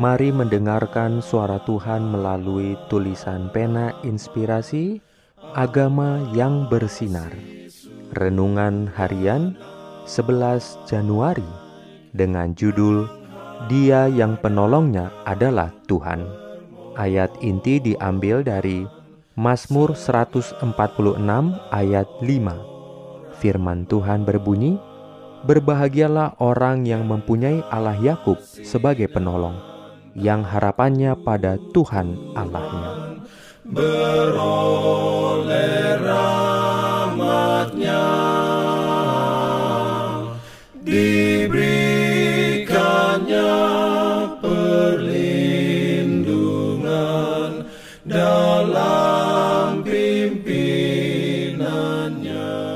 Mari mendengarkan suara Tuhan melalui tulisan pena inspirasi Agama yang bersinar. Renungan harian 11 Januari dengan judul Dia yang penolongnya adalah Tuhan. Ayat inti diambil dari Mazmur 146 ayat 5. Firman Tuhan berbunyi, Berbahagialah orang yang mempunyai Allah Yakub sebagai penolong yang harapannya pada Tuhan Allahnya. Beroleh rahmatnya diberikannya perlindungan dalam pimpinannya.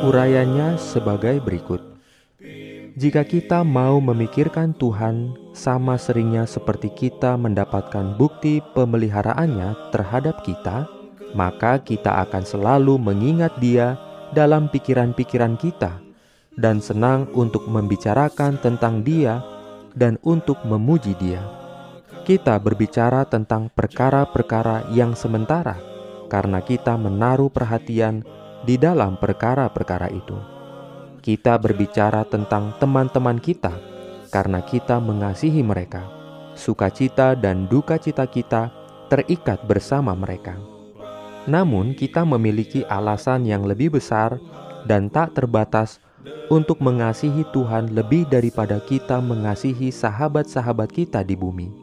Urayanya sebagai berikut. Jika kita mau memikirkan Tuhan sama seringnya seperti kita mendapatkan bukti pemeliharaannya terhadap kita, maka kita akan selalu mengingat Dia dalam pikiran-pikiran kita dan senang untuk membicarakan tentang Dia dan untuk memuji Dia. Kita berbicara tentang perkara-perkara yang sementara karena kita menaruh perhatian di dalam perkara-perkara itu kita berbicara tentang teman-teman kita karena kita mengasihi mereka. Sukacita dan duka cita kita terikat bersama mereka. Namun, kita memiliki alasan yang lebih besar dan tak terbatas untuk mengasihi Tuhan lebih daripada kita mengasihi sahabat-sahabat kita di bumi.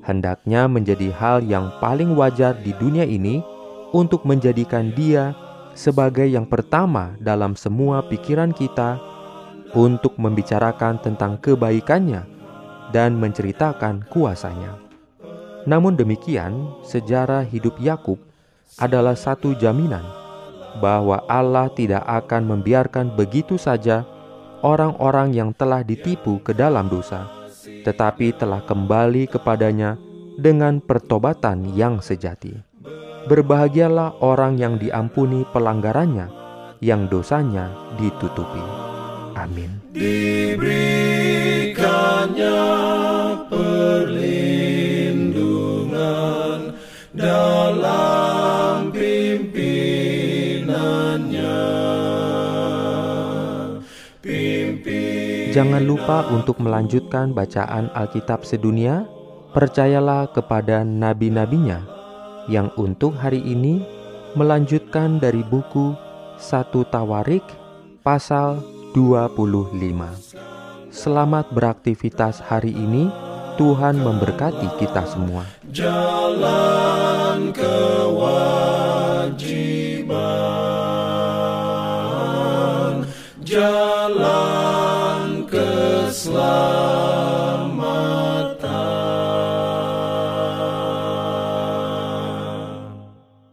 Hendaknya menjadi hal yang paling wajar di dunia ini untuk menjadikan Dia sebagai yang pertama dalam semua pikiran kita untuk membicarakan tentang kebaikannya dan menceritakan kuasanya. Namun demikian, sejarah hidup Yakub adalah satu jaminan bahwa Allah tidak akan membiarkan begitu saja orang-orang yang telah ditipu ke dalam dosa, tetapi telah kembali kepadanya dengan pertobatan yang sejati. Berbahagialah orang yang diampuni pelanggarannya, yang dosanya ditutupi. Amin. Diberikannya perlindungan dalam pimpinannya. Pimpin Jangan lupa untuk melanjutkan bacaan Alkitab sedunia. Percayalah kepada nabi-nabinya yang untuk hari ini melanjutkan dari buku 1 Tawarik pasal 25. Selamat beraktivitas hari ini. Tuhan memberkati kita semua. Jalan kewajiban.